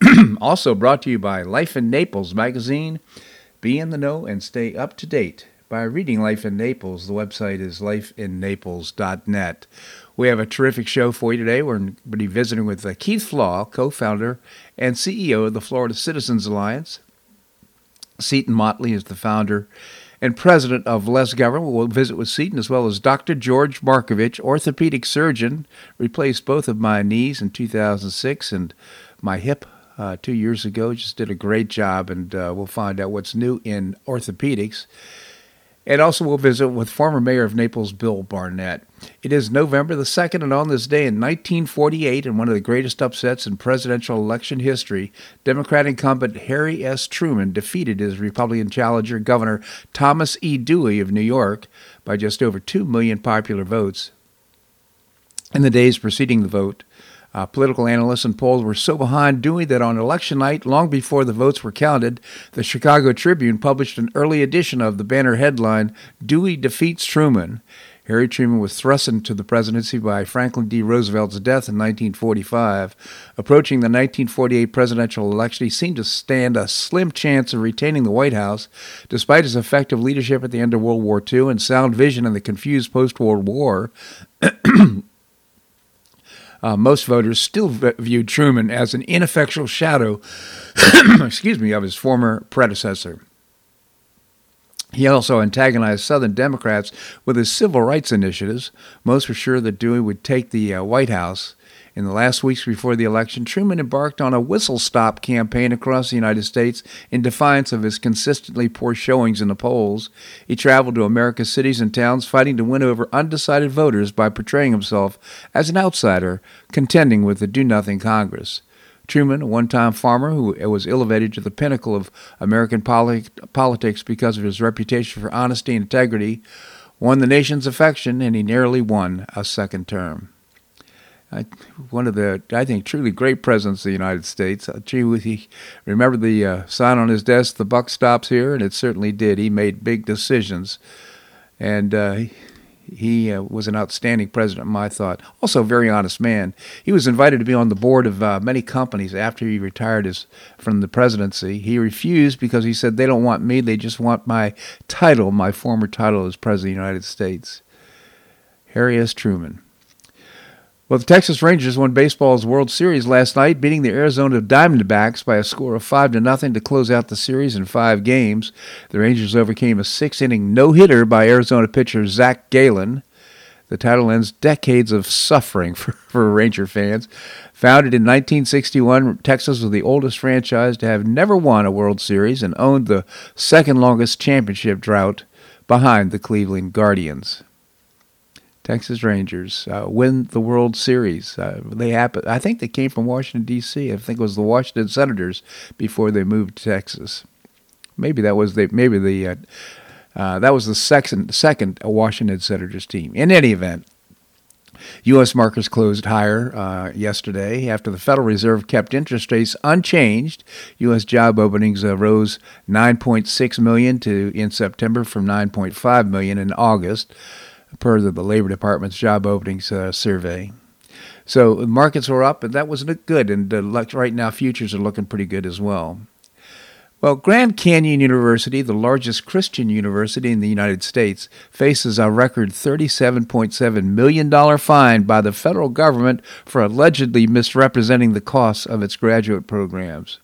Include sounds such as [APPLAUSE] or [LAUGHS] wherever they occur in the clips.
[CLEARS THROAT] also brought to you by Life in Naples magazine. Be in the know and stay up to date by reading Life in Naples. The website is lifeinnaples.net. We have a terrific show for you today. We're going to be visiting with uh, Keith Flaugh, co founder and CEO of the Florida Citizens Alliance. Seton Motley is the founder and president of Less Government. We'll visit with Seton as well as Dr. George Markovich, orthopedic surgeon, replaced both of my knees in 2006 and my hip uh, two years ago. Just did a great job, and uh, we'll find out what's new in orthopedics. And also, we'll visit with former mayor of Naples, Bill Barnett. It is November the 2nd, and on this day in 1948, in one of the greatest upsets in presidential election history, Democrat incumbent Harry S. Truman defeated his Republican challenger, Governor Thomas E. Dewey of New York, by just over 2 million popular votes. In the days preceding the vote, uh, political analysts and polls were so behind Dewey that on election night, long before the votes were counted, the Chicago Tribune published an early edition of the banner headline, Dewey Defeats Truman. Harry Truman was thrust into the presidency by Franklin D. Roosevelt's death in 1945. Approaching the 1948 presidential election, he seemed to stand a slim chance of retaining the White House, despite his effective leadership at the end of World War II and sound vision in the confused post World War. [CLEARS THROAT] Uh, most voters still v- viewed Truman as an ineffectual shadow, [CLEARS THROAT] excuse me, of his former predecessor. He also antagonized Southern Democrats with his civil rights initiatives. Most were sure that Dewey would take the uh, White House. In the last weeks before the election, Truman embarked on a whistle stop campaign across the United States in defiance of his consistently poor showings in the polls. He traveled to America's cities and towns fighting to win over undecided voters by portraying himself as an outsider, contending with the do nothing Congress. Truman, a one time farmer who was elevated to the pinnacle of American politics because of his reputation for honesty and integrity, won the nation's affection and he narrowly won a second term. I, one of the, I think, truly great presidents of the United States. Uh, gee, he remember the uh, sign on his desk, "The buck stops here," and it certainly did. He made big decisions, and uh, he, he uh, was an outstanding president, in my thought. Also, a very honest man. He was invited to be on the board of uh, many companies after he retired his, from the presidency. He refused because he said they don't want me; they just want my title, my former title as president of the United States. Harry S. Truman. Well, the Texas Rangers won baseball's World Series last night, beating the Arizona Diamondbacks by a score of five to nothing to close out the series in five games. The Rangers overcame a six-inning no-hitter by Arizona pitcher Zac Gallen. The title ends decades of suffering [LAUGHS] for, for Ranger fans. Founded in 1961, Texas was the oldest franchise to have never won a World Series and owned the second longest championship drought behind the Cleveland Guardians. Texas Rangers uh, win the World Series. Uh, they happen. I think they came from Washington D.C. I think it was the Washington Senators before they moved to Texas. Maybe that was the maybe the uh, uh that was the second second Washington Senators team. In any event. U.S. markets closed higher uh, yesterday after the Federal Reserve kept interest rates unchanged. U.S. job openings uh, rose 9.6 million to in September from 9.5 million in August per the Labor Department's job openings uh, survey. So markets were up, and that was good. And uh, right now, futures are looking pretty good as well. Well, Grand Canyon University, the largest Christian university in the United States, faces a record $37.7 million fine by the federal government for allegedly misrepresenting the costs of its graduate programs.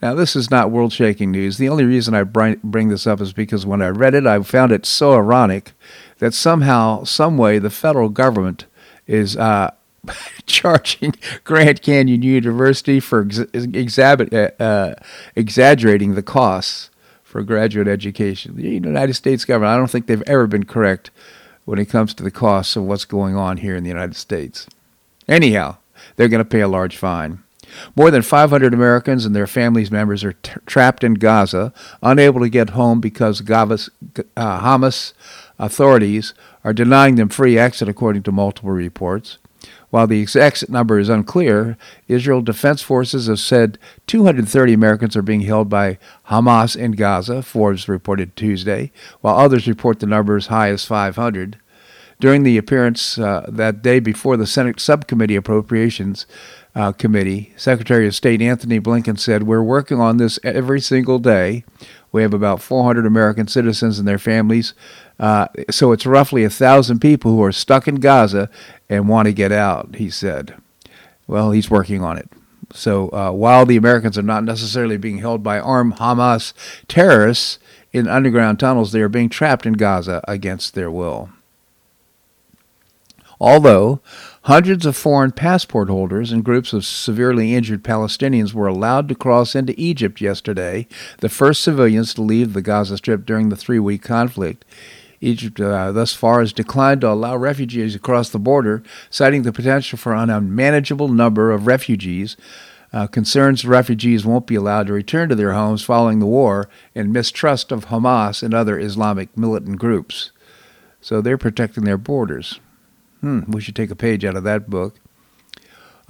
Now, this is not world shaking news. The only reason I bring this up is because when I read it, I found it so ironic that somehow, some way, the federal government is uh, [LAUGHS] charging Grand Canyon University for ex- exab- uh, exaggerating the costs for graduate education. The United States government, I don't think they've ever been correct when it comes to the costs of what's going on here in the United States. Anyhow, they're going to pay a large fine. More than 500 Americans and their families members are t- trapped in Gaza, unable to get home because Gavas, uh, Hamas authorities are denying them free exit, according to multiple reports. While the exit number is unclear, Israel Defense Forces have said 230 Americans are being held by Hamas in Gaza, Forbes reported Tuesday, while others report the number as high as 500. During the appearance uh, that day before the Senate Subcommittee Appropriations uh, Committee, Secretary of State Anthony Blinken said, We're working on this every single day. We have about 400 American citizens and their families. Uh, so it's roughly a thousand people who are stuck in Gaza and want to get out, he said. Well, he's working on it. So uh, while the Americans are not necessarily being held by armed Hamas terrorists in underground tunnels, they are being trapped in Gaza against their will. Although hundreds of foreign passport holders and groups of severely injured Palestinians were allowed to cross into Egypt yesterday, the first civilians to leave the Gaza Strip during the three week conflict. Egypt uh, thus far has declined to allow refugees across the border, citing the potential for an unmanageable number of refugees. Uh, concerns refugees won't be allowed to return to their homes following the war and mistrust of Hamas and other Islamic militant groups. So they're protecting their borders. Hmm, we should take a page out of that book.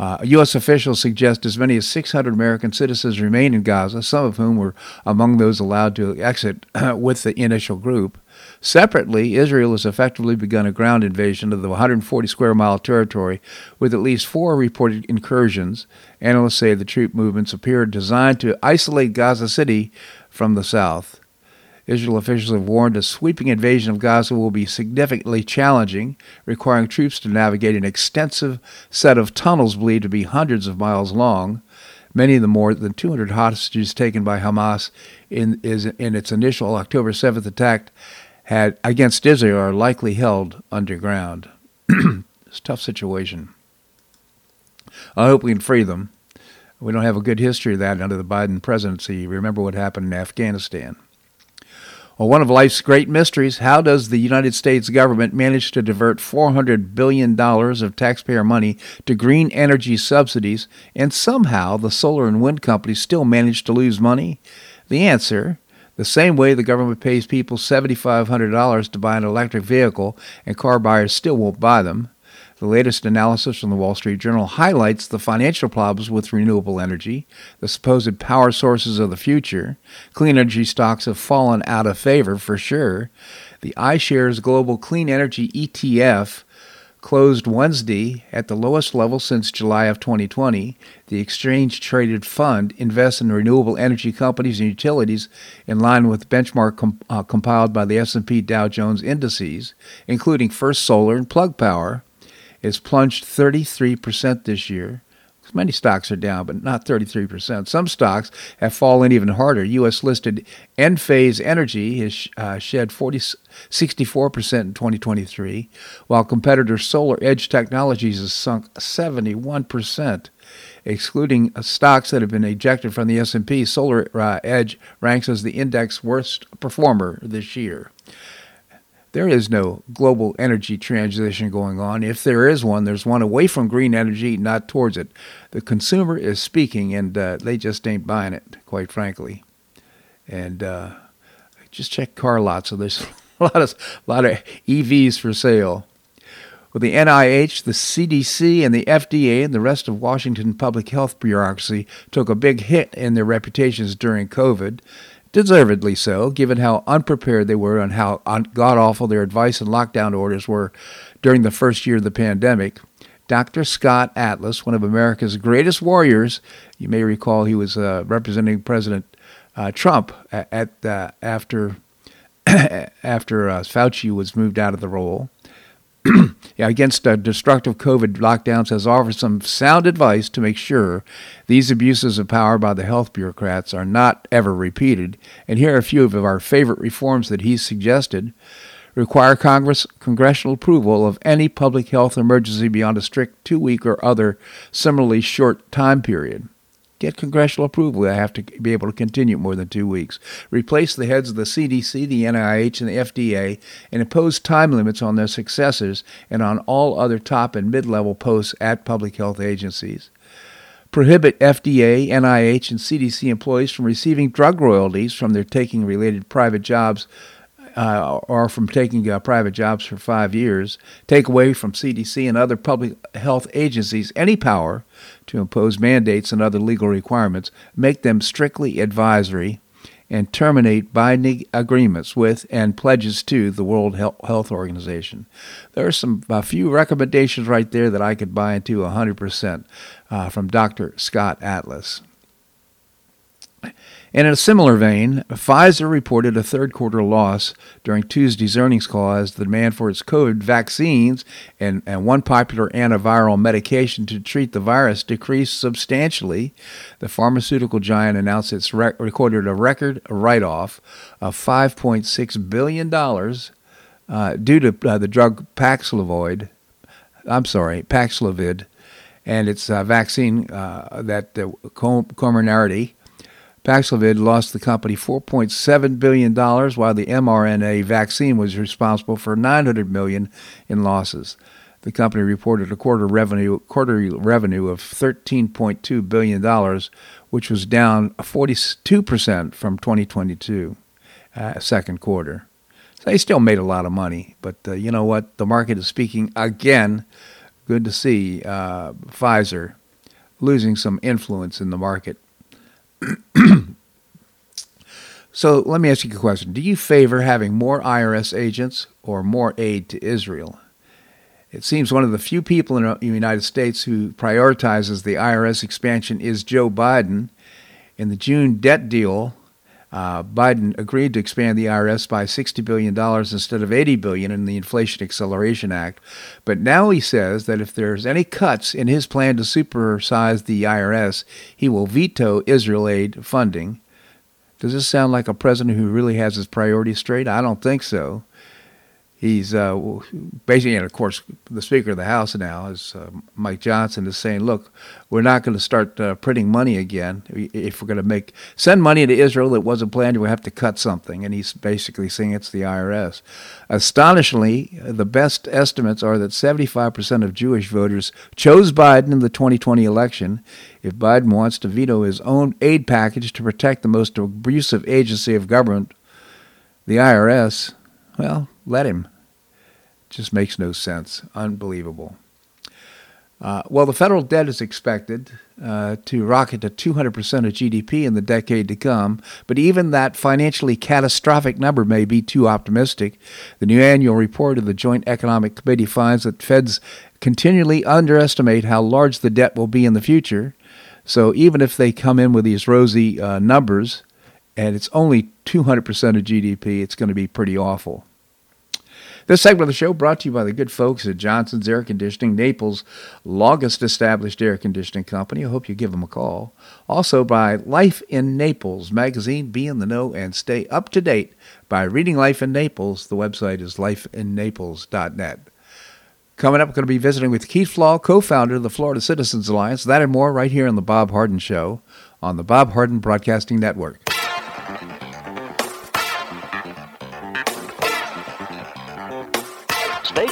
Uh, U.S. officials suggest as many as 600 American citizens remain in Gaza, some of whom were among those allowed to exit [CLEARS THROAT] with the initial group. Separately, Israel has effectively begun a ground invasion of the 140 square mile territory with at least four reported incursions. Analysts say the troop movements appear designed to isolate Gaza City from the south. Israel officials have warned a sweeping invasion of Gaza will be significantly challenging, requiring troops to navigate an extensive set of tunnels believed to be hundreds of miles long. Many of the more than 200 hostages taken by Hamas in, is, in its initial October 7th attack had, against Israel are likely held underground. [CLEARS THROAT] it's a tough situation. I hope we can free them. We don't have a good history of that under the Biden presidency. Remember what happened in Afghanistan. Well, one of life's great mysteries how does the United States government manage to divert $400 billion of taxpayer money to green energy subsidies, and somehow the solar and wind companies still manage to lose money? The answer the same way the government pays people $7,500 to buy an electric vehicle and car buyers still won't buy them. The latest analysis from the Wall Street Journal highlights the financial problems with renewable energy, the supposed power sources of the future. Clean energy stocks have fallen out of favor for sure. The iShares Global Clean Energy ETF closed Wednesday at the lowest level since July of 2020. The exchange traded fund invests in renewable energy companies and utilities in line with benchmark com- uh, compiled by the S&P Dow Jones indices, including First Solar and Plug Power is plunged 33% this year. Many stocks are down, but not 33%. Some stocks have fallen even harder. U.S. listed Enphase Energy has uh, shed 40, 64% in 2023, while competitor Solar Edge Technologies has sunk 71%. Excluding uh, stocks that have been ejected from the S&P, Solar uh, Edge ranks as the index worst performer this year there is no global energy transition going on. If there is one, there's one away from green energy, not towards it. The consumer is speaking, and uh, they just ain't buying it, quite frankly. And uh, just check car lots. So there's [LAUGHS] a lot of a lot of EVs for sale. Well, the NIH, the CDC, and the FDA and the rest of Washington public health bureaucracy took a big hit in their reputations during COVID deservedly so, given how unprepared they were and how god awful their advice and lockdown orders were during the first year of the pandemic. Dr. Scott Atlas, one of America's greatest warriors, you may recall he was uh, representing President uh, Trump at, at [CLEARS THROAT] uh, after after Fauci was moved out of the role. [CLEARS THROAT] against uh, destructive COVID lockdowns has offered some sound advice to make sure these abuses of power by the health bureaucrats are not ever repeated. And here are a few of our favorite reforms that he suggested. Require Congress congressional approval of any public health emergency beyond a strict two week or other similarly short time period get congressional approval. I have to be able to continue more than two weeks. Replace the heads of the CDC, the NIH, and the FDA, and impose time limits on their successors and on all other top and mid level posts at public health agencies. prohibit FDA, NIH, and CDC employees from receiving drug royalties from their taking related private jobs uh, or from taking uh, private jobs for five years, take away from CDC and other public health agencies any power to impose mandates and other legal requirements, make them strictly advisory, and terminate binding agreements with and pledges to the World Health Organization. There are some a few recommendations right there that I could buy into 100% uh, from Dr. Scott Atlas. And in a similar vein, Pfizer reported a third quarter loss during Tuesday's earnings call as the demand for its COVID vaccines and, and one popular antiviral medication to treat the virus decreased substantially. The pharmaceutical giant announced it's rec- recorded a record write off of $5.6 billion uh, due to uh, the drug Paxlovid. I'm sorry, Paxlovid, and its uh, vaccine uh, that uh, Comirnaty Paxlovid lost the company $4.7 billion, while the mRNA vaccine was responsible for 900 million in losses. The company reported a quarter revenue, quarterly revenue of $13.2 billion, which was down 42% from 2022 uh, second quarter. So they still made a lot of money, but uh, you know what? The market is speaking again. Good to see uh, Pfizer losing some influence in the market. [CLEARS THROAT] so let me ask you a question. Do you favor having more IRS agents or more aid to Israel? It seems one of the few people in uh, the United States who prioritizes the IRS expansion is Joe Biden. In the June debt deal, uh, Biden agreed to expand the IRS by $60 billion instead of 80 billion in the Inflation Acceleration Act. But now he says that if there's any cuts in his plan to supersize the IRS, he will veto Israel aid funding. Does this sound like a president who really has his priorities straight? I don't think so he's uh, basically, and of course, the Speaker of the House now is uh, Mike Johnson is saying, "Look, we're not going to start uh, printing money again. If we're going to make send money to Israel that wasn't planned, we have to cut something." And he's basically saying it's the IRS. Astonishingly, the best estimates are that 75% of Jewish voters chose Biden in the 2020 election. If Biden wants to veto his own aid package to protect the most abusive agency of government, the IRS, well, let him. Just makes no sense. Unbelievable. Uh, well, the federal debt is expected uh, to rocket to 200% of GDP in the decade to come, but even that financially catastrophic number may be too optimistic. The new annual report of the Joint Economic Committee finds that Feds continually underestimate how large the debt will be in the future. So even if they come in with these rosy uh, numbers and it's only 200% of GDP, it's going to be pretty awful. This segment of the show brought to you by the good folks at Johnson's Air Conditioning, Naples' longest established air conditioning company. I hope you give them a call. Also by Life in Naples magazine. Be in the know and stay up to date by reading Life in Naples. The website is lifeinnaples.net. Coming up, we're going to be visiting with Keith Flaugh, co-founder of the Florida Citizens Alliance. That and more right here on the Bob Harden Show on the Bob Harden Broadcasting Network.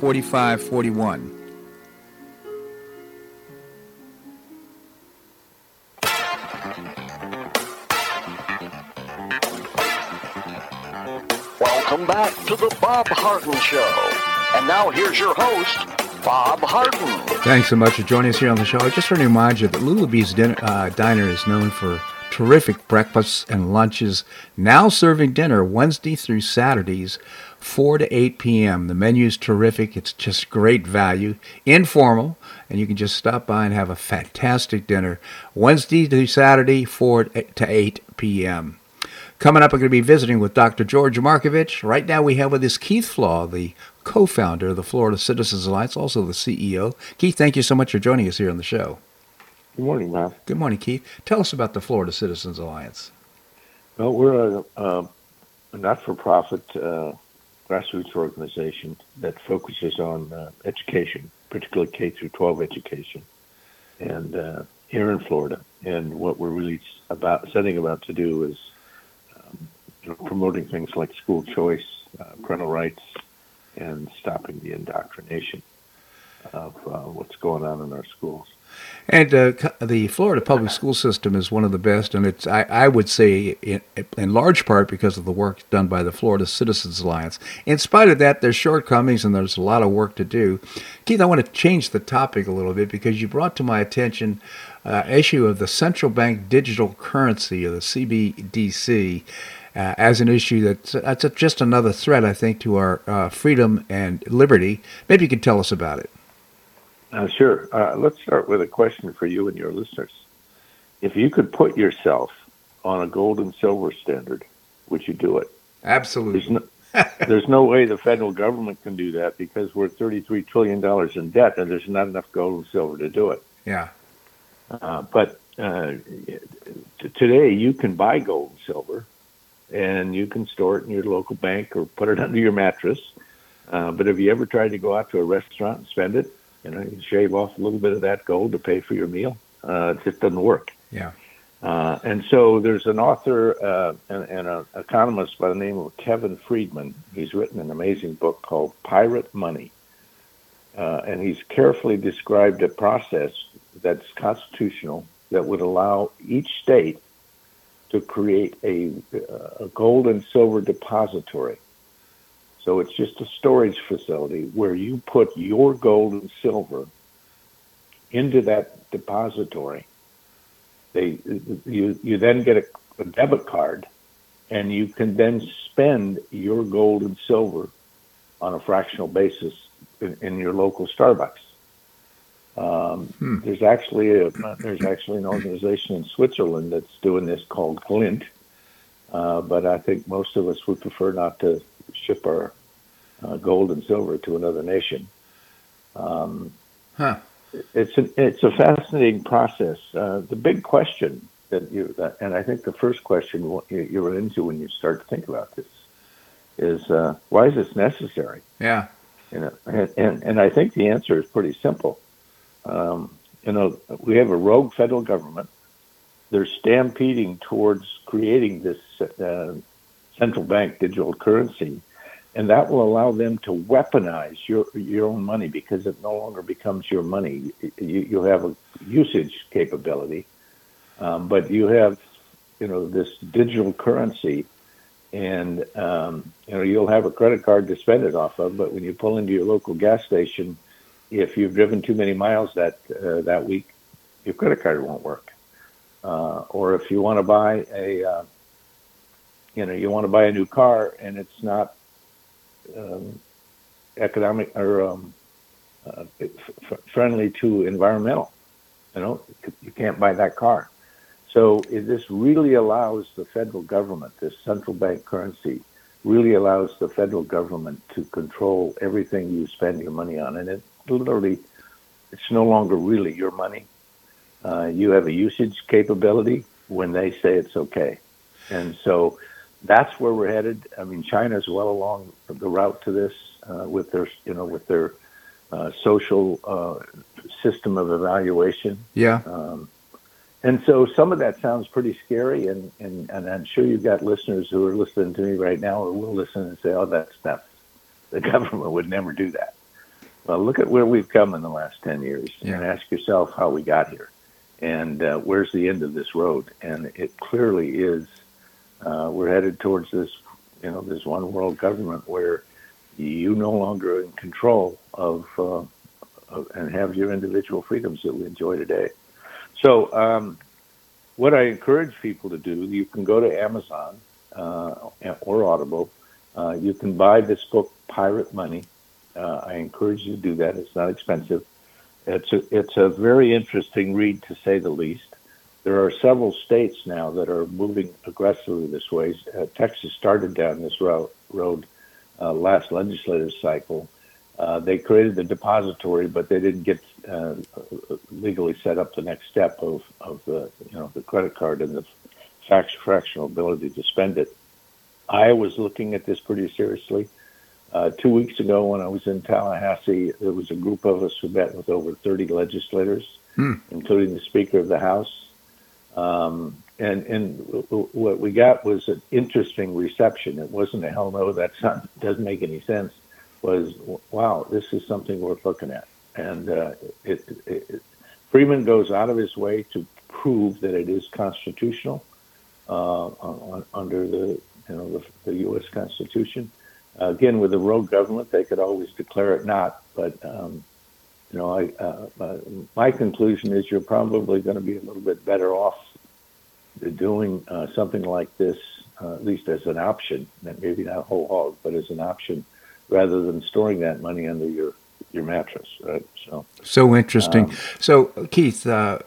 4541. Welcome back to the Bob Harden Show. And now here's your host, Bob Harden. Thanks so much for joining us here on the show. I just want to remind you that Lulabee's dinner, uh, Diner is known for terrific breakfasts and lunches, now serving dinner Wednesday through Saturdays 4 to 8 p.m. The menu is terrific. It's just great value, informal, and you can just stop by and have a fantastic dinner Wednesday to Saturday, 4 to 8 p.m. Coming up, we're going to be visiting with Dr. George Markovich. Right now, we have with us Keith Flaugh, the co founder of the Florida Citizens Alliance, also the CEO. Keith, thank you so much for joining us here on the show. Good morning, Bob. Good morning, Keith. Tell us about the Florida Citizens Alliance. Well, we're a, a not for profit uh, grassroots organization that focuses on uh, education, particularly K through 12 education, and uh, here in Florida. And what we're really about setting about to do is um, you know, promoting things like school choice, uh, parental rights, and stopping the indoctrination of uh, what's going on in our schools. And uh, the Florida public school system is one of the best, and it's I, I would say in, in, large part because of the work done by the Florida Citizens Alliance. In spite of that, there's shortcomings and there's a lot of work to do. Keith, I want to change the topic a little bit because you brought to my attention uh, issue of the central bank digital currency or the CBDC. Uh, as an issue that's, that's just another threat, I think, to our uh, freedom and liberty. Maybe you could tell us about it. Uh, sure. Uh, let's start with a question for you and your listeners. If you could put yourself on a gold and silver standard, would you do it? Absolutely. There's no, [LAUGHS] there's no way the federal government can do that because we're $33 trillion in debt and there's not enough gold and silver to do it. Yeah. Uh, but uh, t- today you can buy gold and silver and you can store it in your local bank or put it [LAUGHS] under your mattress. Uh, but have you ever tried to go out to a restaurant and spend it? You know, you shave off a little bit of that gold to pay for your meal. Uh, it just doesn't work. Yeah. Uh, and so there's an author uh, and, and an economist by the name of Kevin Freeman. He's written an amazing book called Pirate Money. Uh, and he's carefully described a process that's constitutional that would allow each state to create a, a gold and silver depository so it's just a storage facility where you put your gold and silver into that depository. They, you, you then get a, a debit card and you can then spend your gold and silver on a fractional basis in, in your local Starbucks. Um, hmm. There's actually a there's actually an organization in Switzerland that's doing this called Glint, uh, but I think most of us would prefer not to ship our uh, gold and silver to another nation. Um, huh. It's a, it's a fascinating process. Uh, the big question that you that, and I think the first question you, you run into when you start to think about this is uh, why is this necessary? Yeah. You know, and, and, and I think the answer is pretty simple. Um, you know, we have a rogue federal government. They're stampeding towards creating this uh, central bank digital currency and that will allow them to weaponize your your own money because it no longer becomes your money. You, you have a usage capability, um, but you have you know this digital currency, and um, you know you'll have a credit card to spend it off of. But when you pull into your local gas station, if you've driven too many miles that uh, that week, your credit card won't work. Uh, or if you want to buy a, uh, you know, you want to buy a new car and it's not um, economic or um, uh, f- friendly to environmental, you know, you can't buy that car. So this really allows the federal government, this central bank currency, really allows the federal government to control everything you spend your money on, and it literally, it's no longer really your money. Uh, you have a usage capability when they say it's okay, and so that's where we're headed. I mean, China's well along the route to this uh, with their, you know, with their uh, social uh, system of evaluation. Yeah. Um, and so some of that sounds pretty scary, and, and, and I'm sure you've got listeners who are listening to me right now or will listen and say, oh, that's not, the [LAUGHS] government would never do that. Well, look at where we've come in the last 10 years yeah. and ask yourself how we got here and uh, where's the end of this road. And it clearly is, uh, we're headed towards this, you know, this one world government where you no longer in control of, uh, of and have your individual freedoms that we enjoy today. So, um, what I encourage people to do, you can go to Amazon uh, or Audible. Uh, you can buy this book, Pirate Money. Uh, I encourage you to do that. It's not expensive. It's a, it's a very interesting read, to say the least. There are several states now that are moving aggressively this way. Uh, Texas started down this road, road uh, last legislative cycle. Uh, they created the depository, but they didn't get uh, legally set up the next step of, of the you know the credit card and the fractional ability to spend it. I was looking at this pretty seriously. Uh, two weeks ago, when I was in Tallahassee, there was a group of us who met with over 30 legislators, hmm. including the Speaker of the House. Um, and and what we got was an interesting reception. It wasn't a hell no, that doesn't make any sense was, wow, this is something worth looking at. And uh, it, it, it, Freeman goes out of his way to prove that it is constitutional uh, on, under the you know the, the U.S. Constitution. Uh, again, with a rogue government, they could always declare it not. But um, you know, I, uh, uh, my conclusion is you're probably going to be a little bit better off doing uh, something like this, at least as an option, maybe not whole hog, but as an option rather than storing that money under your your mattress, right? So so interesting. Um, so Keith, uh,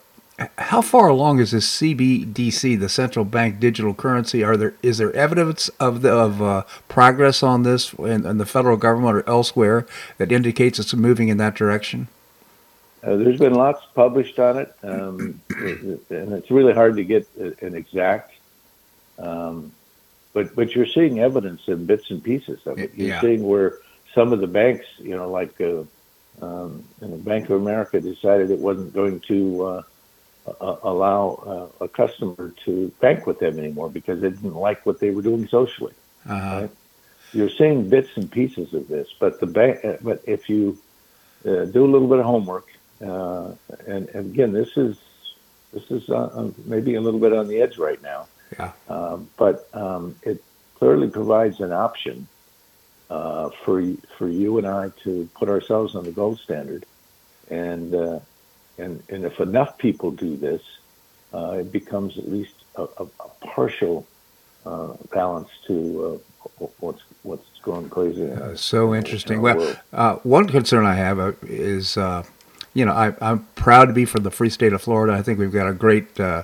how far along is this CBDC, the central bank digital currency? Are there is there evidence of the, of uh, progress on this in, in, the federal government or elsewhere that indicates it's moving in that direction? Uh, there's been lots published on it, um, and it's really hard to get an exact. Um, but but you're seeing evidence in bits and pieces of it. You're yeah. seeing where some of the banks, you know, like uh, um, you know, Bank of America decided it wasn't going to uh, uh, allow uh, a customer to bank with them anymore because they didn't like what they were doing socially. Uh-huh. Right? You're seeing bits and pieces of this, but the bank, uh, but if you uh, do a little bit of homework, and, and again, this is this is maybe a little bit on the edge right now. Yeah. Um, but um, it clearly provides an option uh, for for you and I to put ourselves on the gold standard, and uh, and and if enough people do this, uh, it becomes at least a, a, a partial uh, balance to uh, what's what's going crazy. In, so interesting. well, one concern I have is you know, I, am proud to be from the free state of Florida. I think we've got a great uh,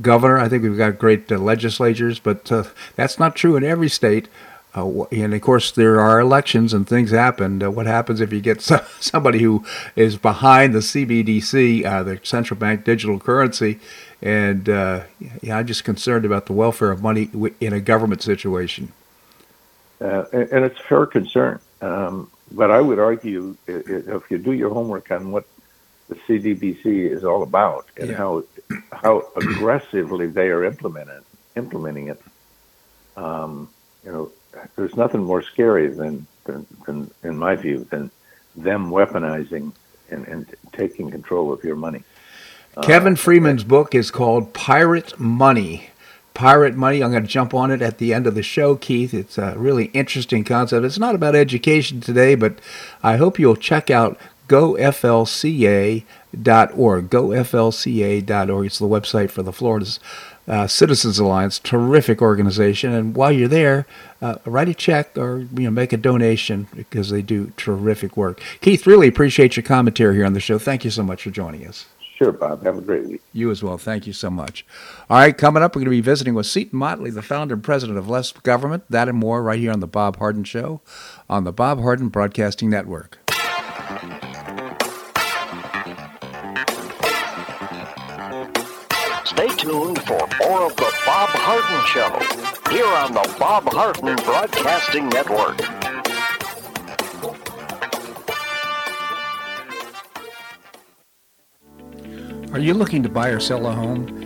governor. I think we've got great uh, legislatures, but uh, that's not true in every state. Uh, and of course, there are elections and things happen. Uh, what happens if you get [LAUGHS] somebody who is behind the CBDC, uh, the central bank digital currency? And uh, yeah, I'm just concerned about the welfare of money in a government situation. Uh, and, and, it's a fair concern. Um, but I would argue if you do your homework on what the CDBC is all about and yeah. how how aggressively they are implementing implementing it. Um, you know, there's nothing more scary than, than, than, in my view, than them weaponizing and, and taking control of your money. Kevin uh, Freeman's book is called Pirate Money. Pirate Money. I'm going to jump on it at the end of the show, Keith. It's a really interesting concept. It's not about education today, but I hope you'll check out goflca.org. Goflca.org. It's the website for the Florida's uh, Citizens Alliance. Terrific organization. And while you're there, uh, write a check or you know make a donation because they do terrific work. Keith, really appreciate your commentary here on the show. Thank you so much for joining us. Sure, Bob. Have a great week. You as well. Thank you so much. All right, coming up, we're going to be visiting with Seton Motley, the founder and president of Less Government. That and more right here on The Bob Harden Show on the Bob Harden Broadcasting Network. Tuned for more of The Bob Harden Show here on the Bob Harden Broadcasting Network. Are you looking to buy or sell a home?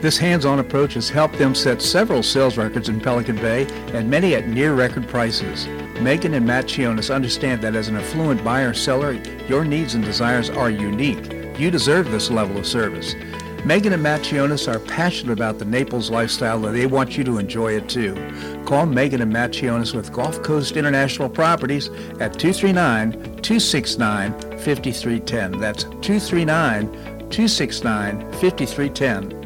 This hands-on approach has helped them set several sales records in Pelican Bay and many at near record prices. Megan and Matt Chionis understand that as an affluent buyer seller, your needs and desires are unique. You deserve this level of service. Megan and Matt Chionis are passionate about the Naples lifestyle and they want you to enjoy it too. Call Megan and Matt Chionis with Gulf Coast International Properties at 239-269-5310. That's 239-269-5310.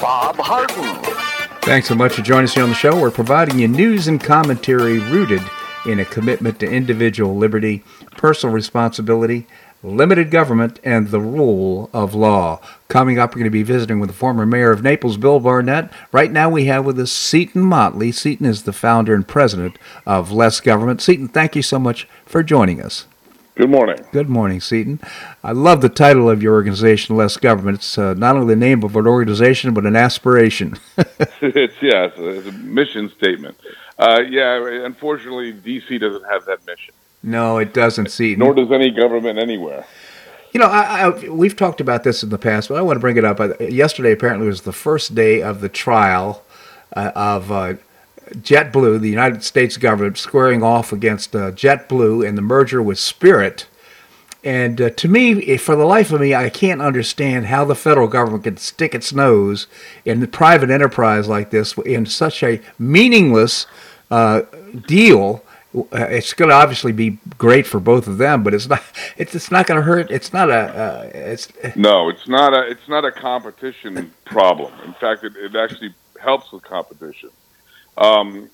Bob Harden. Thanks so much for joining us here on the show. We're providing you news and commentary rooted in a commitment to individual liberty, personal responsibility, limited government, and the rule of law. Coming up, we're going to be visiting with the former mayor of Naples, Bill Barnett. Right now, we have with us Seton Motley. Seton is the founder and president of Less Government. Seton, thank you so much for joining us. Good morning. Good morning, Seton. I love the title of your organization, Less Government. It's uh, not only the name of an organization, but an aspiration. [LAUGHS] it's yeah, it's a, it's a mission statement. Uh, yeah, unfortunately, DC doesn't have that mission. No, it doesn't, Seton. Nor does any government anywhere. You know, I, I, we've talked about this in the past, but I want to bring it up. Yesterday, apparently, was the first day of the trial uh, of uh, JetBlue, the United States government, squaring off against uh, JetBlue and the merger with Spirit. And uh, to me, for the life of me, I can't understand how the federal government can stick its nose in the private enterprise like this in such a meaningless uh, deal. Uh, it's going to obviously be great for both of them, but it's not. It's, it's not going to hurt. It's not a. Uh, it's no. It's not a. It's not a competition problem. In fact, it, it actually helps with competition. Um,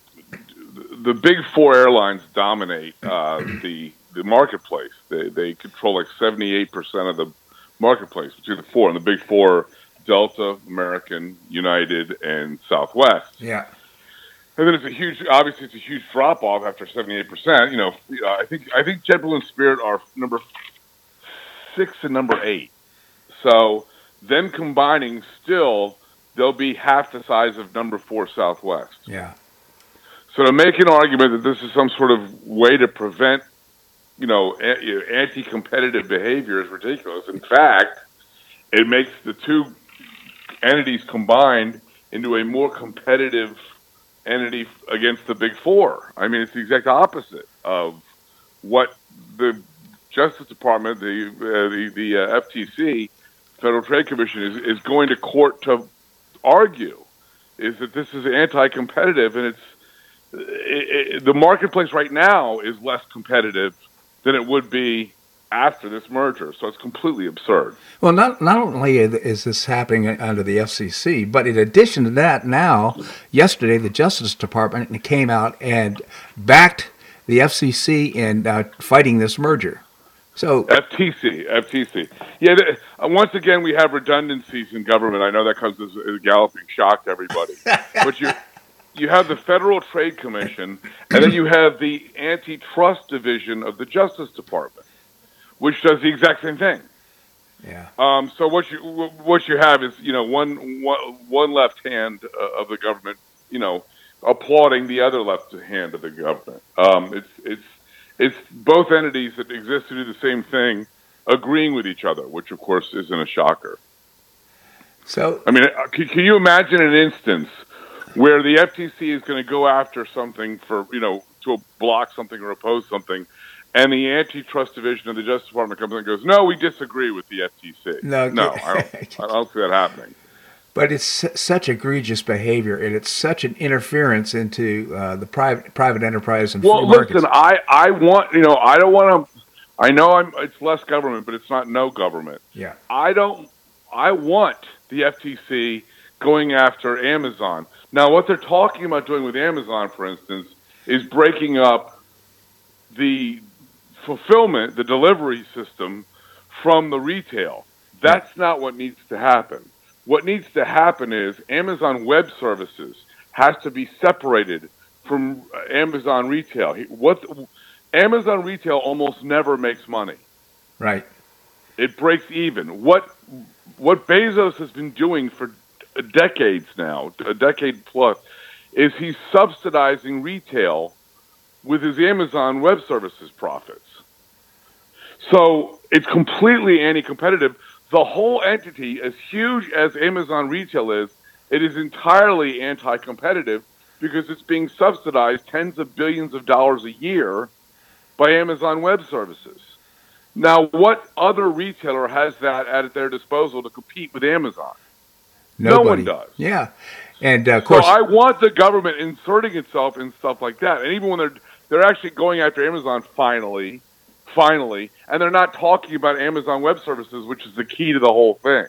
the big four airlines dominate uh, the the marketplace. They they control like seventy eight percent of the marketplace between the four and the big four: Delta, American, United, and Southwest. Yeah. And then it's a huge, obviously, it's a huge drop off after seventy eight percent. You know, uh, I think I think JetBlue and Spirit are number six and number eight. So them combining still they'll be half the size of number four Southwest. Yeah. So to make an argument that this is some sort of way to prevent, you know, anti-competitive behavior is ridiculous. In fact, it makes the two entities combined into a more competitive entity against the big four. I mean, it's the exact opposite of what the Justice Department, the uh, the, the uh, FTC, Federal Trade Commission, is is going to court to argue is that this is anti-competitive, and it's it, it, the marketplace right now is less competitive than it would be after this merger. So it's completely absurd. Well, not not only is this happening under the FCC, but in addition to that, now yesterday the Justice Department came out and backed the FCC in uh, fighting this merger. So FTC, FTC, yeah. The, uh, once again, we have redundancies in government. I know that comes as a galloping shock to everybody, [LAUGHS] but you you have the Federal Trade Commission, and then you have the Antitrust Division of the Justice Department which does the exact same thing. Yeah. Um, so what you what you have is you know one one, one left hand uh, of the government, you know, applauding the other left hand of the government. Um, it's it's it's both entities that exist to do the same thing, agreeing with each other, which of course isn't a shocker. So I mean, uh, can, can you imagine an instance where the FTC is going to go after something for you know to block something or oppose something? and the antitrust division of the Justice Department comes in and goes, "No, we disagree with the FTC." No, no, I don't, I don't see that happening. But it's such egregious behavior, and it's such an interference into uh, the private private enterprise and well, free markets. listen, I I want you know I don't want to. I know I'm. It's less government, but it's not no government. Yeah. I don't. I want the FTC going after Amazon. Now, what they're talking about doing with Amazon, for instance, is breaking up the fulfillment, the delivery system from the retail. That's not what needs to happen. What needs to happen is Amazon Web Services has to be separated from uh, Amazon Retail. What Amazon Retail almost never makes money. Right. It breaks even. What what Bezos has been doing for decades now, a decade plus, is he's subsidizing retail with his Amazon Web Services profits. So it's completely anti-competitive. The whole entity, as huge as Amazon Retail is, it is entirely anti-competitive because it's being subsidized tens of billions of dollars a year by Amazon Web Services. Now, what other retailer has that at their disposal to compete with Amazon? Nobody. No one does. Yeah, and uh, of course, so I want the government inserting itself in stuff like that. And even when they're they're actually going after Amazon finally, finally, and they're not talking about Amazon Web Services, which is the key to the whole thing.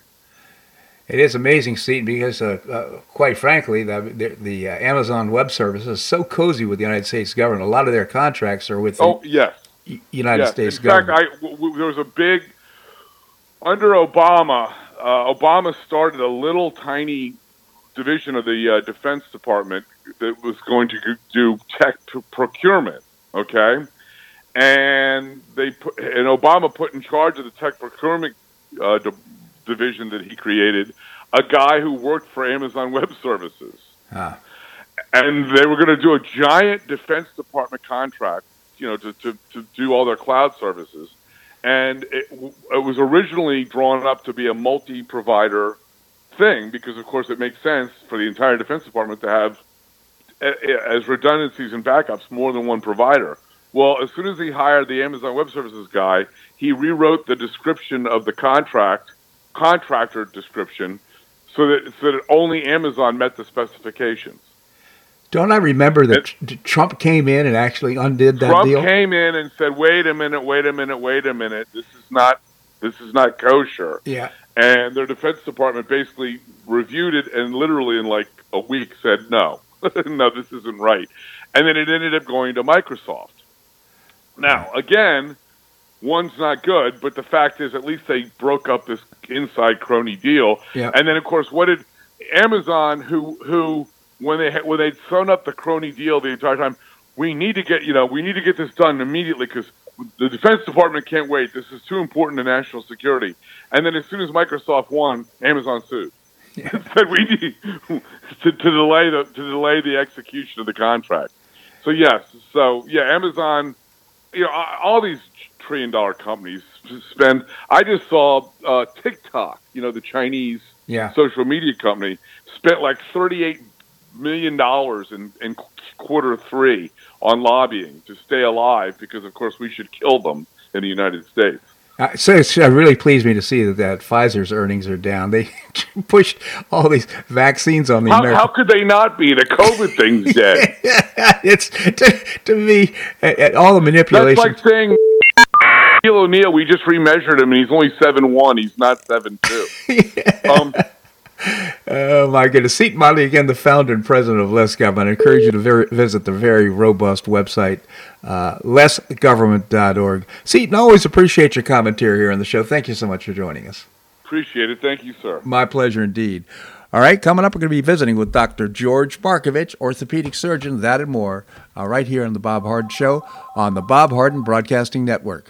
It is amazing, Steve, because uh, uh, quite frankly, the, the, the uh, Amazon Web Services is so cozy with the United States government. A lot of their contracts are with the oh yes, United yes. States In government. fact, I, w- there was a big under Obama. Uh, Obama started a little tiny division of the uh, Defense Department that was going to do tech procurement. Okay, and they put, and Obama put in charge of the tech procurement uh, di- division that he created a guy who worked for Amazon Web Services, Ah. and they were going to do a giant Defense Department contract, you know, to, to, to do all their cloud services, and it, it was originally drawn up to be a multi-provider thing because, of course, it makes sense for the entire Defense Department to have as redundancies and backups more than one provider. Well, as soon as he hired the Amazon Web Services guy, he rewrote the description of the contract, contractor description, so that so that only Amazon met the specifications. Don't I remember that tr- Trump came in and actually undid that Trump deal? Trump came in and said, "Wait a minute, wait a minute, wait a minute. This is not this is not kosher." Yeah. And their Defense Department basically reviewed it and literally in like a week said, "No, [LAUGHS] no, this isn't right." And then it ended up going to Microsoft. Now, again, one's not good, but the fact is, at least they broke up this inside crony deal. Yeah. And then, of course, what did Amazon, who who when they when they'd thrown up the crony deal the entire time, we need to get you know we need to get this done immediately because the Defense Department can't wait. This is too important to national security. And then, as soon as Microsoft won, Amazon sued. Yeah. [LAUGHS] said we need [LAUGHS] to, to delay the to delay the execution of the contract. So yes, so yeah, Amazon, you know, all these trillion dollar companies spend. I just saw uh, TikTok, you know, the Chinese Yeah. social media company, spent like thirty eight million dollars in in quarter three on lobbying to stay alive because, of course, we should kill them in the United States. Uh, so it's uh, really pleased me to see that, that Pfizer's earnings are down. They [LAUGHS] pushed all these vaccines on the how, American. How could they not be? The COVID thing's [LAUGHS] dead. [LAUGHS] it's to, to me uh, all the manipulation. That's like saying Shaquille O'Neal. We just remeasured him, and he's only seven one. He's not seven two. um, Oh my goodness. Seton Motley, again, the founder and president of Less Government. I encourage you to very, visit the very robust website, uh, lessgovernment.org. Seton, always appreciate your commentary here on the show. Thank you so much for joining us. Appreciate it. Thank you, sir. My pleasure indeed. All right, coming up, we're going to be visiting with Dr. George Markovich, orthopedic surgeon, that and more, uh, right here on The Bob Harden Show on the Bob Harden Broadcasting Network.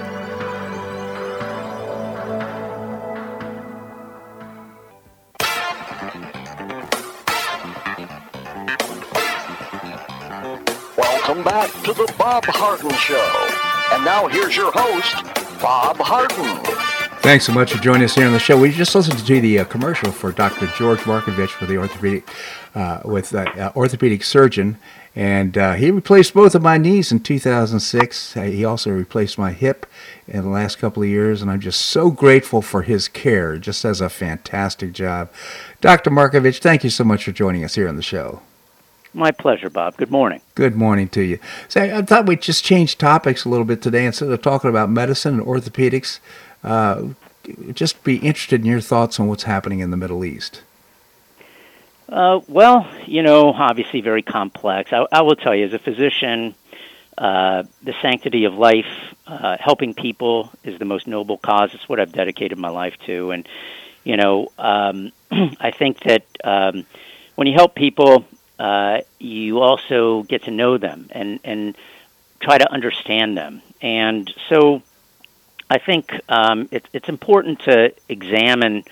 To the Bob Harden Show. And now here's your host, Bob Harden. Thanks so much for joining us here on the show. We just listened to the uh, commercial for Dr. George Markovich with the orthopedic, uh, with uh, uh, orthopedic surgeon, and uh, he replaced both of my knees in 2006. Uh, he also replaced my hip in the last couple of years, and I'm just so grateful for his care. Just does a fantastic job. Dr. Markovich, thank you so much for joining us here on the show. My pleasure, Bob. Good morning. Good morning to you. So I thought we'd just change topics a little bit today instead of talking about medicine and orthopedics. Uh, just be interested in your thoughts on what's happening in the Middle East. Uh, well, you know, obviously very complex. I, I will tell you, as a physician, uh, the sanctity of life, uh, helping people is the most noble cause. It's what I've dedicated my life to. And, you know, um, [CLEARS THROAT] I think that um, when you help people, uh, you also get to know them and, and try to understand them. And so I think um, it, it's important to examine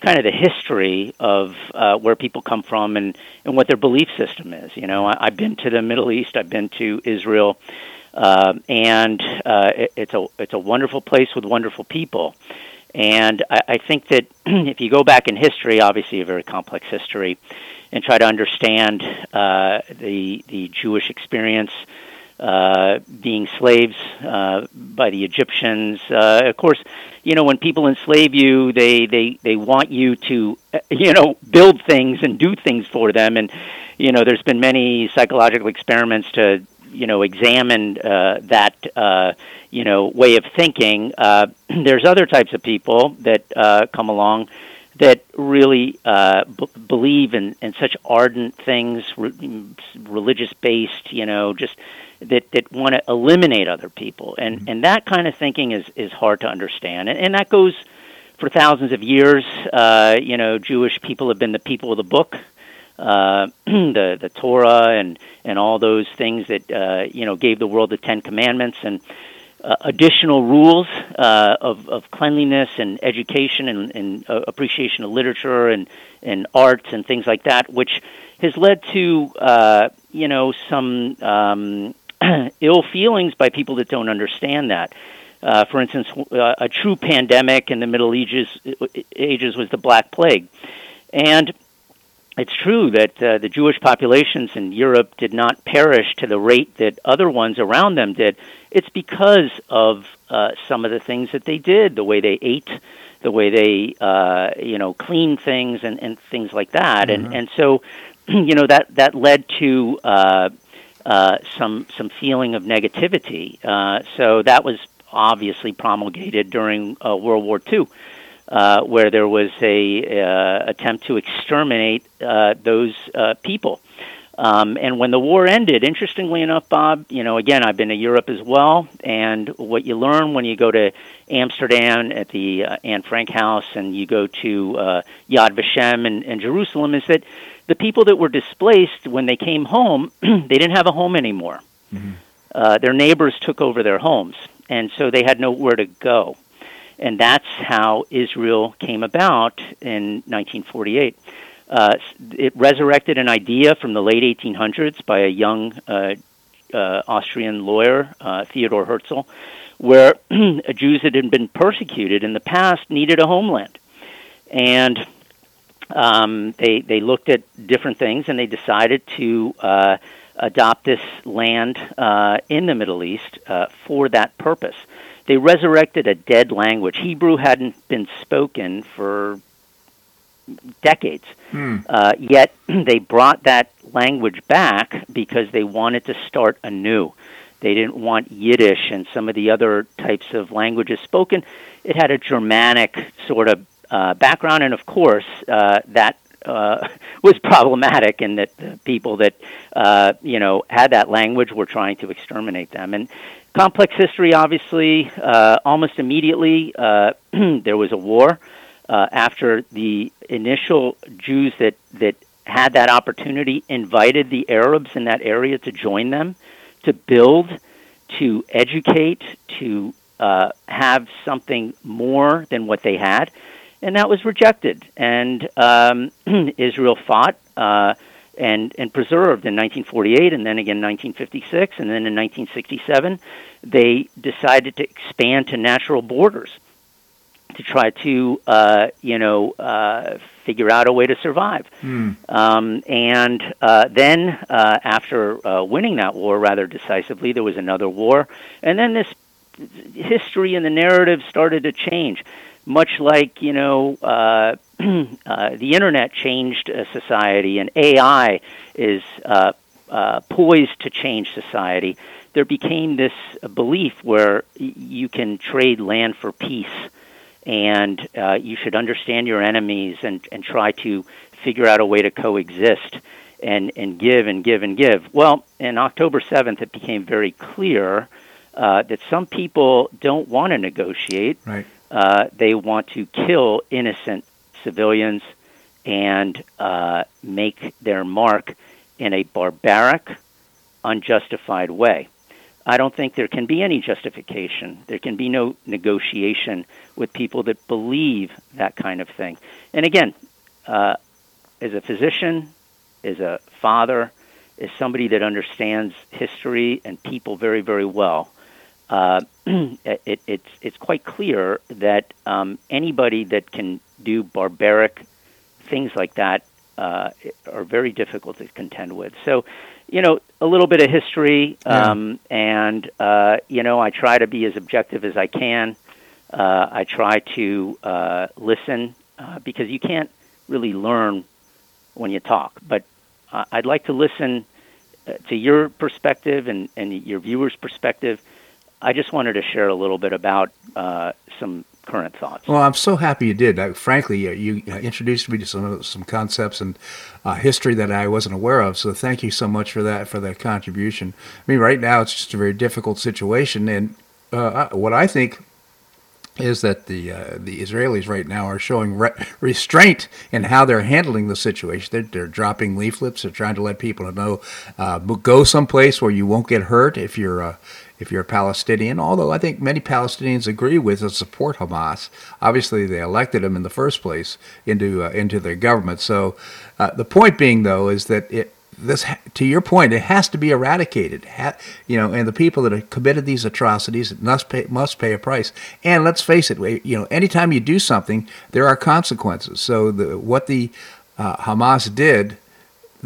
kind of the history of uh, where people come from and, and what their belief system is. You know, I, I've been to the Middle East, I've been to Israel, uh, and uh, it, it's a it's a wonderful place with wonderful people. And I, I think that [CLEARS THROAT] if you go back in history, obviously a very complex history, and try to understand uh, the the Jewish experience, uh, being slaves uh, by the Egyptians. Uh, of course, you know when people enslave you, they they they want you to [LAUGHS] you know build things and do things for them, and you know there's been many psychological experiments to you know examine uh, that uh, you know way of thinking, uh, [CLEARS THROAT] there's other types of people that uh, come along that really uh, b- believe in, in such ardent things, re- religious based, you know, just that, that want to eliminate other people. And, mm-hmm. and that kind of thinking is, is hard to understand. And, and that goes for thousands of years. Uh, you know, Jewish people have been the people of the book. Uh, [CLEARS THROAT] the the Torah and and all those things that uh, you know gave the world the Ten Commandments and uh, additional rules uh, of, of cleanliness and education and, and uh, appreciation of literature and, and arts and things like that, which has led to uh, you know some um, [CLEARS THROAT] ill feelings by people that don't understand that. Uh, for instance, uh, a true pandemic in the Middle Ages, ages was the Black Plague, and it's true that uh, the Jewish populations in Europe did not perish to the rate that other ones around them did. It's because of uh, some of the things that they did, the way they ate, the way they uh, you know cleaned things, and, and things like that. Mm-hmm. And and so [CLEARS THROAT] you know that that led to uh, uh, some some feeling of negativity. Uh, so that was obviously promulgated during uh, World War II uh, where there was a uh, attempt to exterminate uh, those uh, people. Um, and when the war ended, interestingly enough, Bob, you know, again, I've been to Europe as well, and what you learn when you go to Amsterdam at the uh, Anne Frank House and you go to uh, Yad Vashem and, in Jerusalem is that the people that were displaced when they came home, [CLEARS THROAT] they didn't have a home anymore. Mm-hmm. Uh, their neighbors took over their homes, and so they had nowhere to go and that's how Israel came about in 1948. Uh, it resurrected an idea from the late 1800s by a young uh, uh, Austrian lawyer, uh, Theodor Herzl, where [CLEARS THROAT] Jews that had been persecuted in the past needed a homeland. And um, they, they looked at different things and they decided to uh, adopt this land uh, in the Middle East for that purpose they resurrected a dead language. Hebrew hadn't been spoken for decades. Hmm. Uh, yet [CLEARS THROAT] they brought that language back because they wanted to start anew. They didn't want Yiddish and some of the other types of languages spoken. It had a Germanic sort of uh, background, and of course, uh, that uh, [LAUGHS] was problematic in that the people that uh, you know had that language were trying to exterminate them. And complex history, obviously, uh, almost immediately uh, [CLEARS THROAT] there was a war uh, after the initial Jews that that had that opportunity invited the Arabs in that area to join them, to build, to educate, to uh, have something more than what they had and that was rejected. And um, [CLEARS THROAT] Israel fought uh, and and preserved in 1948, and then again in 1956, and then in 1967, they decided to expand to natural borders to try to uh, you know uh, figure out a way to survive. Mm. Um, and uh, then uh, after uh, winning that war rather decisively, there was another war, and then this history and the narrative started to change much like you know uh, [CLEARS THROAT] uh, the internet changed uh, society and AI is uh, uh, poised to change society, there became this belief where y- you can trade land for peace, and uh, you should understand your enemies and and try to figure out a way to coexist and and give and give and give. Well, in October seventh, it became very clear. that some people don't want to negotiate. Right uh, they want to kill innocent civilians and uh, make their mark in a barbaric, unjustified way. I don't think there can be any justification. There can be no negotiation with people that believe that kind of thing. And again, uh, as a physician, as a father, as somebody that understands history and people very, very well, uh, [CLEARS THROAT] it, it's it's quite clear that um, anybody that can do barbaric things like that uh, are very difficult to contend with. So, you know, a little bit of history, um, yeah. and uh, you know, I try to be as objective as I can. Uh, I try to uh, listen uh, because you can't really learn when you talk, but I'd like to listen uh, to your perspective and, and your viewers' perspective, I just wanted to share a little bit about uh, some current thoughts. Well, I'm so happy you did. I, frankly, you introduced me to some some concepts and uh, history that I wasn't aware of. So thank you so much for that for that contribution. I mean, right now it's just a very difficult situation, and uh, what I think is that the uh, the Israelis right now are showing re- restraint in how they're handling the situation. They're, they're, dropping leaflets. They're trying to let people know uh, go someplace where you won't get hurt if you're uh, if you're a Palestinian. Although I think many Palestinians agree with and support Hamas. Obviously, they elected them in the first place into uh, into their government. So uh, the point being, though, is that it, this to your point it has to be eradicated ha, you know and the people that have committed these atrocities must pay must pay a price and let's face it you know anytime you do something there are consequences so the, what the uh, Hamas did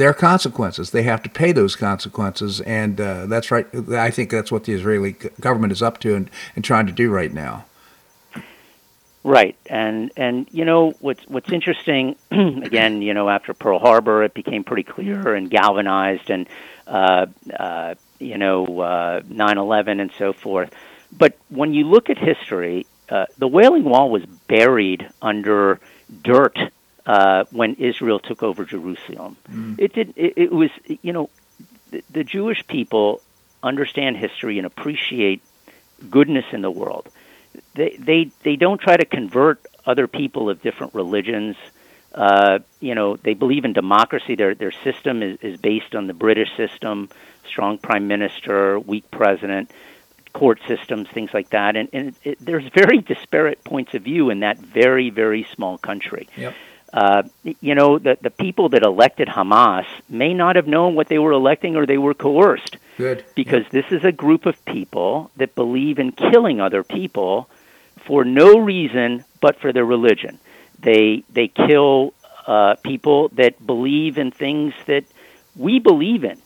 there are consequences they have to pay those consequences and uh, that's right I think that's what the Israeli government is up to and, and trying to do right now Right, and and you know what's what's interesting, [CLEARS THROAT] again, you know, after Pearl Harbor, it became pretty clear and galvanized, and uh, uh, you know, uh, 9/11 and so forth. But when you look at history, uh, the Wailing Wall was buried under dirt uh, when Israel took over Jerusalem. Mm. It did. It, it was, you know, the, the Jewish people understand history and appreciate goodness in the world they they they don't try to convert other people of different religions. Uh, you know, they believe in democracy. Their their system is, is based on the British system: strong prime minister, weak president, court systems, things like that. And, and it, it, there's very disparate points of view in that very very small country. Yep. Uh, you know, the the people that elected Hamas may not have known what they were electing, or they were coerced. Good. Because yep. this is a group of people that believe in killing other people for no reason but for their religion. They they kill uh, people that believe in things that we believe in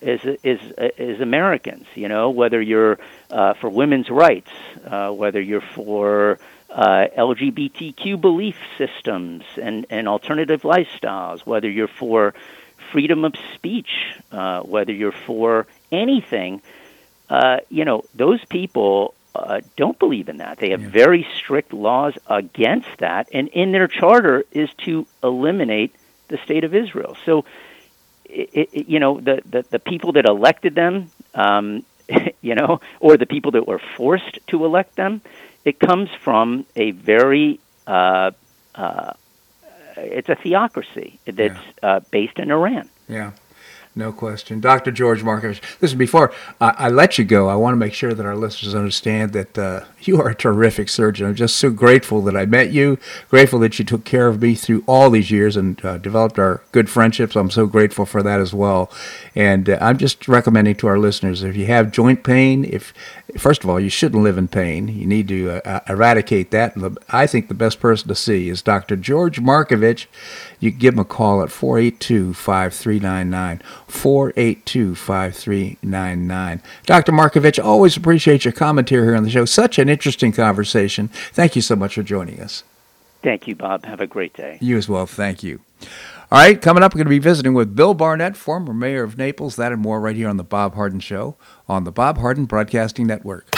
as as as Americans. You know, whether you're uh, for women's rights, uh, whether you're for uh, LGBTQ belief systems and, and alternative lifestyles, whether you're for freedom of speech, uh, whether you're for anything, uh, you know, those people uh, don't believe in that. They have yeah. very strict laws against that, and in their charter is to eliminate the state of Israel. So, it, it, you know, the, the, the people that elected them, um, [LAUGHS] you know, or the people that were forced to elect them, it comes from a very uh, uh, it's a theocracy that's yeah. uh, based in Iran. Yeah. No question. Dr. George Markovich, listen, before I, I let you go, I want to make sure that our listeners understand that uh, you are a terrific surgeon. I'm just so grateful that I met you, grateful that you took care of me through all these years and uh, developed our good friendships. I'm so grateful for that as well. And uh, I'm just recommending to our listeners if you have joint pain, if first of all, you shouldn't live in pain. You need to uh, uh eradicate that. I think the best person to see is Dr. George Markovich. You can give him a call at 482 5399. 482 5399. Dr. Markovich, always appreciate your commentary here on the show. Such an interesting conversation. Thank you so much for joining us. Thank you, Bob. Have a great day. You as well. Thank you. All right, coming up, we're going to be visiting with Bill Barnett, former mayor of Naples. That and more right here on The Bob Harden Show on the Bob Harden Broadcasting Network.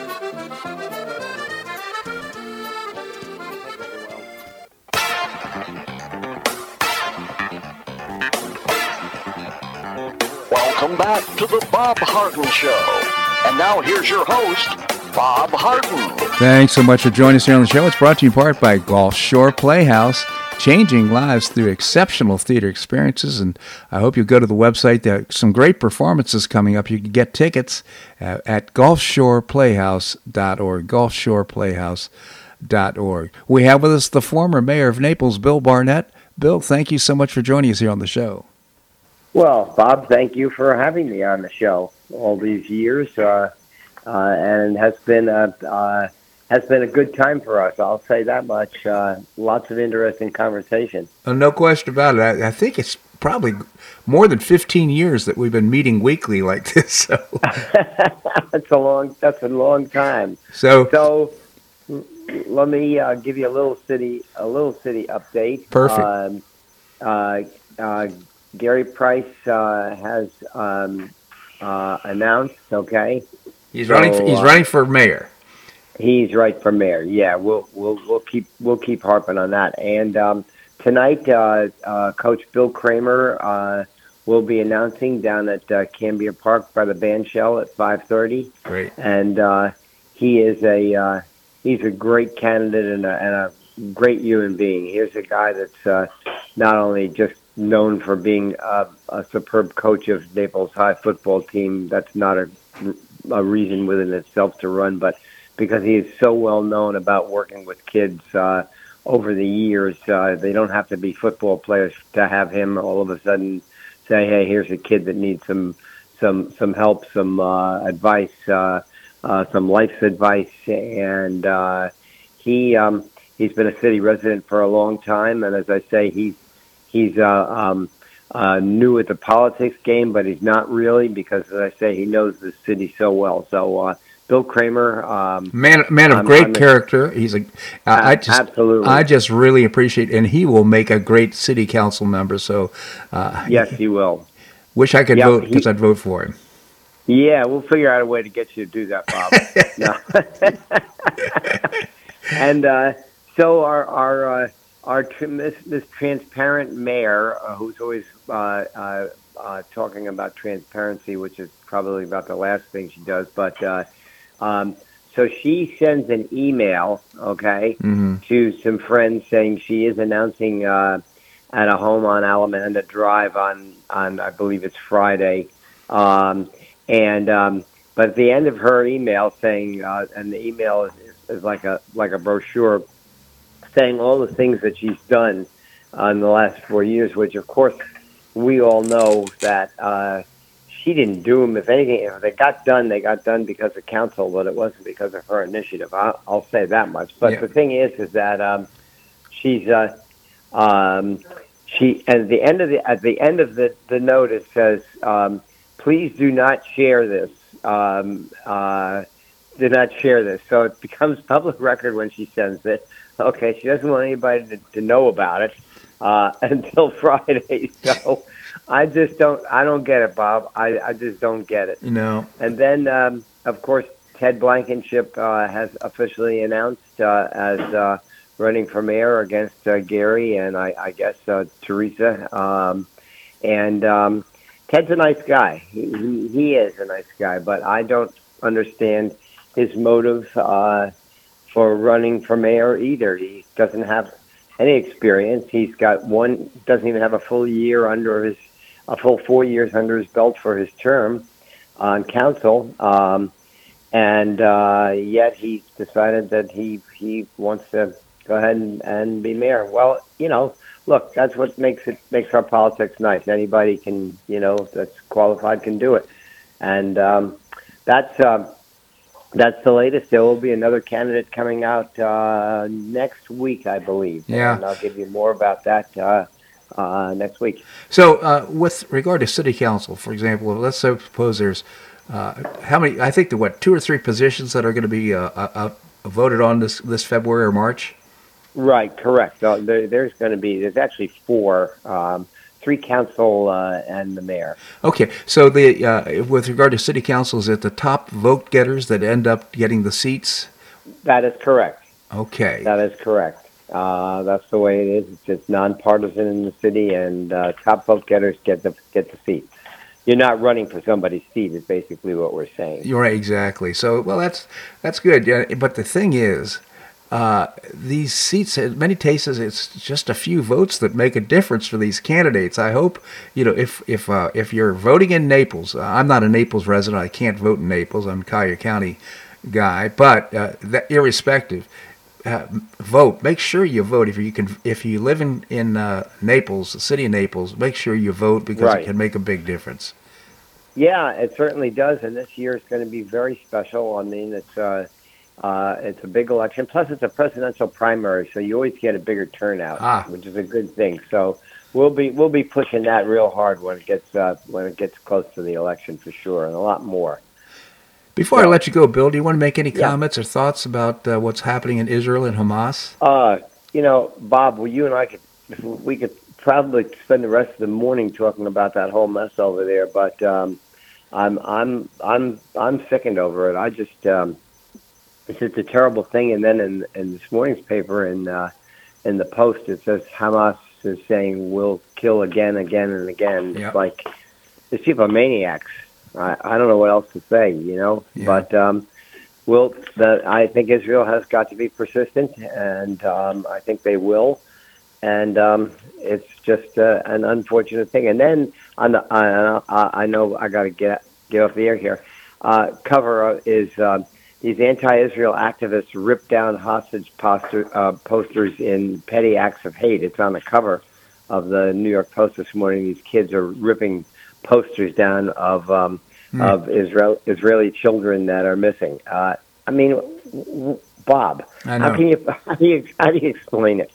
Bob Harden Show. And now here's your host, Bob Harden. Thanks so much for joining us here on the show. It's brought to you in part by Gulf Shore Playhouse, changing lives through exceptional theater experiences. And I hope you go to the website. There are some great performances coming up. You can get tickets uh, at, at gulfshoreplayhouse.org. Gulfshoreplayhouse.org. We have with us the former mayor of Naples, Bill Barnett. Bill, thank you so much for joining us here on the show. Well, Bob, thank you for having me on the show all these years, uh, uh, and has been a uh, has been a good time for us. I'll say that much. Uh, lots of interesting conversation. Uh, no question about it. I, I, think it's probably more than fifteen years that we've been meeting weekly like this. [LAUGHS] So [LAUGHS] that's a long that's a long time. So so let me uh, give you a little city a little city update. Perfect. Um, uh, uh, Gary Price uh, has um, uh, announced. Okay, he's so, running. For, he's uh, running for mayor. He's right for mayor. Yeah, we'll we'll we'll keep we'll keep harping on that. And um, tonight, uh, uh, Coach Bill Kramer uh, will be announcing down at Cambier Park by the band shell at five thirty. Great. And he is a he's a great candidate and a, and a great human being. Here's a guy that's not only just known for being a, a superb coach of Naples High football team. That's not a, a reason within itself to run, but because he is so well known about working with kids uh, over the years, uh, they don't have to be football players to have him all of a sudden say, "Hey, here's a kid that needs some some some help, some uh, advice, uh, uh, some life advice," and uh, he. Um, He's been a city resident for a long time, and as I say, he's He's uh, um, uh, new at the politics game, but he's not really because, as I say, he knows the city so well. So, uh, Bill Kramer, um, man, man of I'm, great I'm character. He's a, I just, absolutely, I just really appreciate, and he will make a great city council member. So, uh, yes, he will. Wish I could yep, vote because I'd vote for him. Yeah, we'll figure out a way to get you to do that, Bob. [LAUGHS] [LAUGHS] and uh, so our our uh, our this, this transparent mayor, uh, who's always uh, uh, uh, talking about transparency, which is probably about the last thing she does, but uh, um, so she sends an email, okay, mm-hmm. to some friends saying she is announcing uh, at a home on Alamanda Drive on on I believe it's Friday, um, and um, but at the end of her email saying, uh, and the email is, is like a like a brochure saying all the things that she's done uh, in the last four years, which of course we all know that uh, she didn't do them. If anything, if they got done, they got done because of council, but it wasn't because of her initiative. I'll, I'll say that much. But yeah. the thing is, is that um, she's uh, um, she at the end of the at the end of the the note it says, um, "Please do not share this." Um, uh, do not share this. So it becomes public record when she sends it. Okay, she doesn't want anybody to, to know about it uh, [LAUGHS] until Friday. [LAUGHS] So I just don't. I don't get it, Bob. I, I just don't get it. No. And then, um, of course, Ted Blankenship uh, has officially announced uh, as uh, running for mayor against uh, Gary and I, I guess uh, Teresa. Um, and um, Ted's a nice guy. He, he, he is a nice guy, but I don't understand his motive. Uh, for running for mayor either. He doesn't have any experience. He's got one, doesn't even have a full year under his a full four years under his belt for his term on council, um, and uh, yet he decided that he he wants to go ahead and, and be mayor. Well, you know, look, that's what makes it makes our politics nice. Anybody can, you know, that's qualified can do it, and um, that's. Uh, that's the latest. There will be another candidate coming out uh, next week, I believe. Yeah. And I'll give you more about that uh, uh, next week. So, uh, with regard to city council, for example, let's suppose there's uh, how many? I think there what two or three positions that are going to be uh, voted on this this February or March. Right, correct. There, there's going to be there's actually four, um, three council uh, and the mayor. Okay, so the uh, with regard to city council, is it the top vote getters that end up getting the seats? That is correct. Okay. That is correct. Uh, that's the way it is. It's just nonpartisan in the city, and uh, top vote getters get the get the seats. You're not running for somebody's seat. Is basically what we're saying. You're right, exactly. So, well, that's that's good. Yeah, but the thing is, uh, these seats, in many cases, it's just a few votes that make a difference for these candidates. I hope, you know, if if uh, if you're voting in Naples, uh, I'm not a Naples resident. I can't vote in Naples. I'm a Collier County guy. But uh, that, irrespective, uh, vote. Make sure you vote if you can. If you live in in uh, Naples, the city of Naples, make sure you vote because Right. it can make a big difference. Yeah, it certainly does, and this year is going to be very special. I mean, it's uh, it's a big election. Plus, it's a presidential primary, so you always get a bigger turnout, Ah. which is a good thing. So we'll be we'll be pushing that real hard when it gets uh, when it gets close to the election for sure, and a lot more. Before I let you go, Bill, do you want to make any Yeah. comments or thoughts about uh, what's happening in Israel and Hamas? Uh, you know, Bob, well, you and I could [LAUGHS] we could probably spend the rest of the morning talking about that whole mess over there, but um, I'm I'm I'm I'm sickened over it. I just um, it's just a terrible thing. And then in in this morning's paper in uh, in the Post, it says Hamas is saying we'll kill again, again, and again. Yeah. It's like these people are maniacs. I, I don't know what else to say, you know. Yeah. But um, will the I think Israel has got to be persistent, and um, I think they will. And um, it's just uh, an unfortunate thing. And then on the, I, I I know I got to get get off the air here. Uh, cover is uh, these anti-Israel activists rip down hostage poster, uh, posters in petty acts of hate. It's on the cover of the New York Post this morning. These kids are ripping posters down of um, Hmm. of Israel Israeli children that are missing. Uh, I mean, Bob, I know. how can you [LAUGHS] how do you how do you explain it?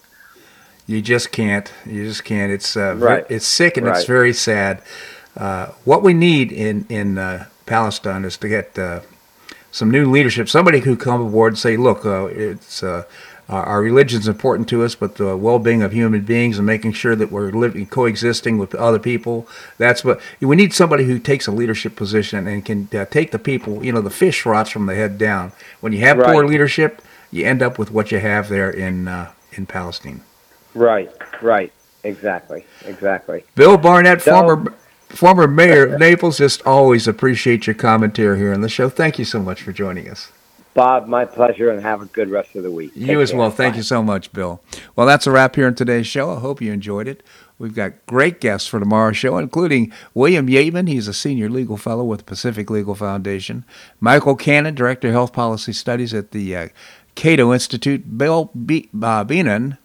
You just can't. You just can't. It's uh, Right. it's sick and it's very sad. Uh, what we need in in uh, Palestine is to get uh, some new leadership. Somebody who come aboard and say, "Look, uh, it's uh, our religion's important to us, but the well-being of human beings and making sure that we're living coexisting with other people. That's what we need. Somebody who takes a leadership position and can uh, take the people. You know, the fish rots from the head down. When you have poor leadership, you end up with what you have there in uh, in Palestine." Right, right, exactly, exactly. Bill Barnett, So- former former mayor of Naples, just always appreciate your commentary here on the show. Thank you so much for joining us. Bob, my pleasure, and have a good rest of the week. You Take as care. well. Thank Bye. you so much, Bill. Well, that's a wrap here on today's show. I hope you enjoyed it. We've got great guests for tomorrow's show, including William Yeatman. He's a senior legal fellow with the Pacific Legal Foundation. Michael Cannon, director of health policy studies at the uh, Cato Institute. Bill B- uh, Beenan,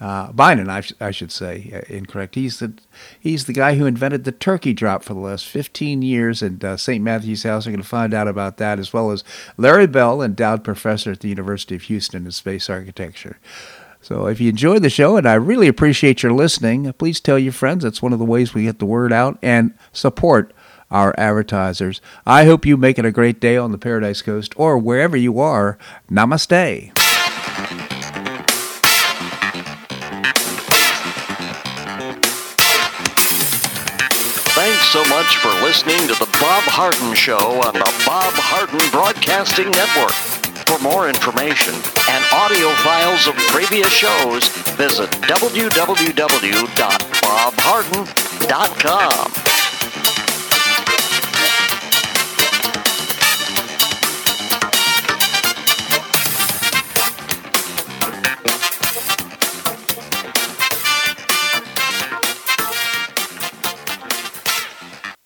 uh, Beynon, I, sh- I should say, uh, incorrect. He's the he's the guy who invented the turkey drop for the last 15 years at uh, St. Matthew's House. We're going to find out about that, as well as Larry Bell, endowed professor at the University of Houston in space architecture. So if you enjoyed the show, and I really appreciate your listening, please tell your friends. That's one of the ways we get the word out and support our advertisers. I hope you make it a great day on the Paradise Coast or wherever you are. Namaste. Thanks so much for listening to The Bob Harden Show on the Bob Harden Broadcasting Network. For more information and audio files of previous shows, visit www.bobharden.com.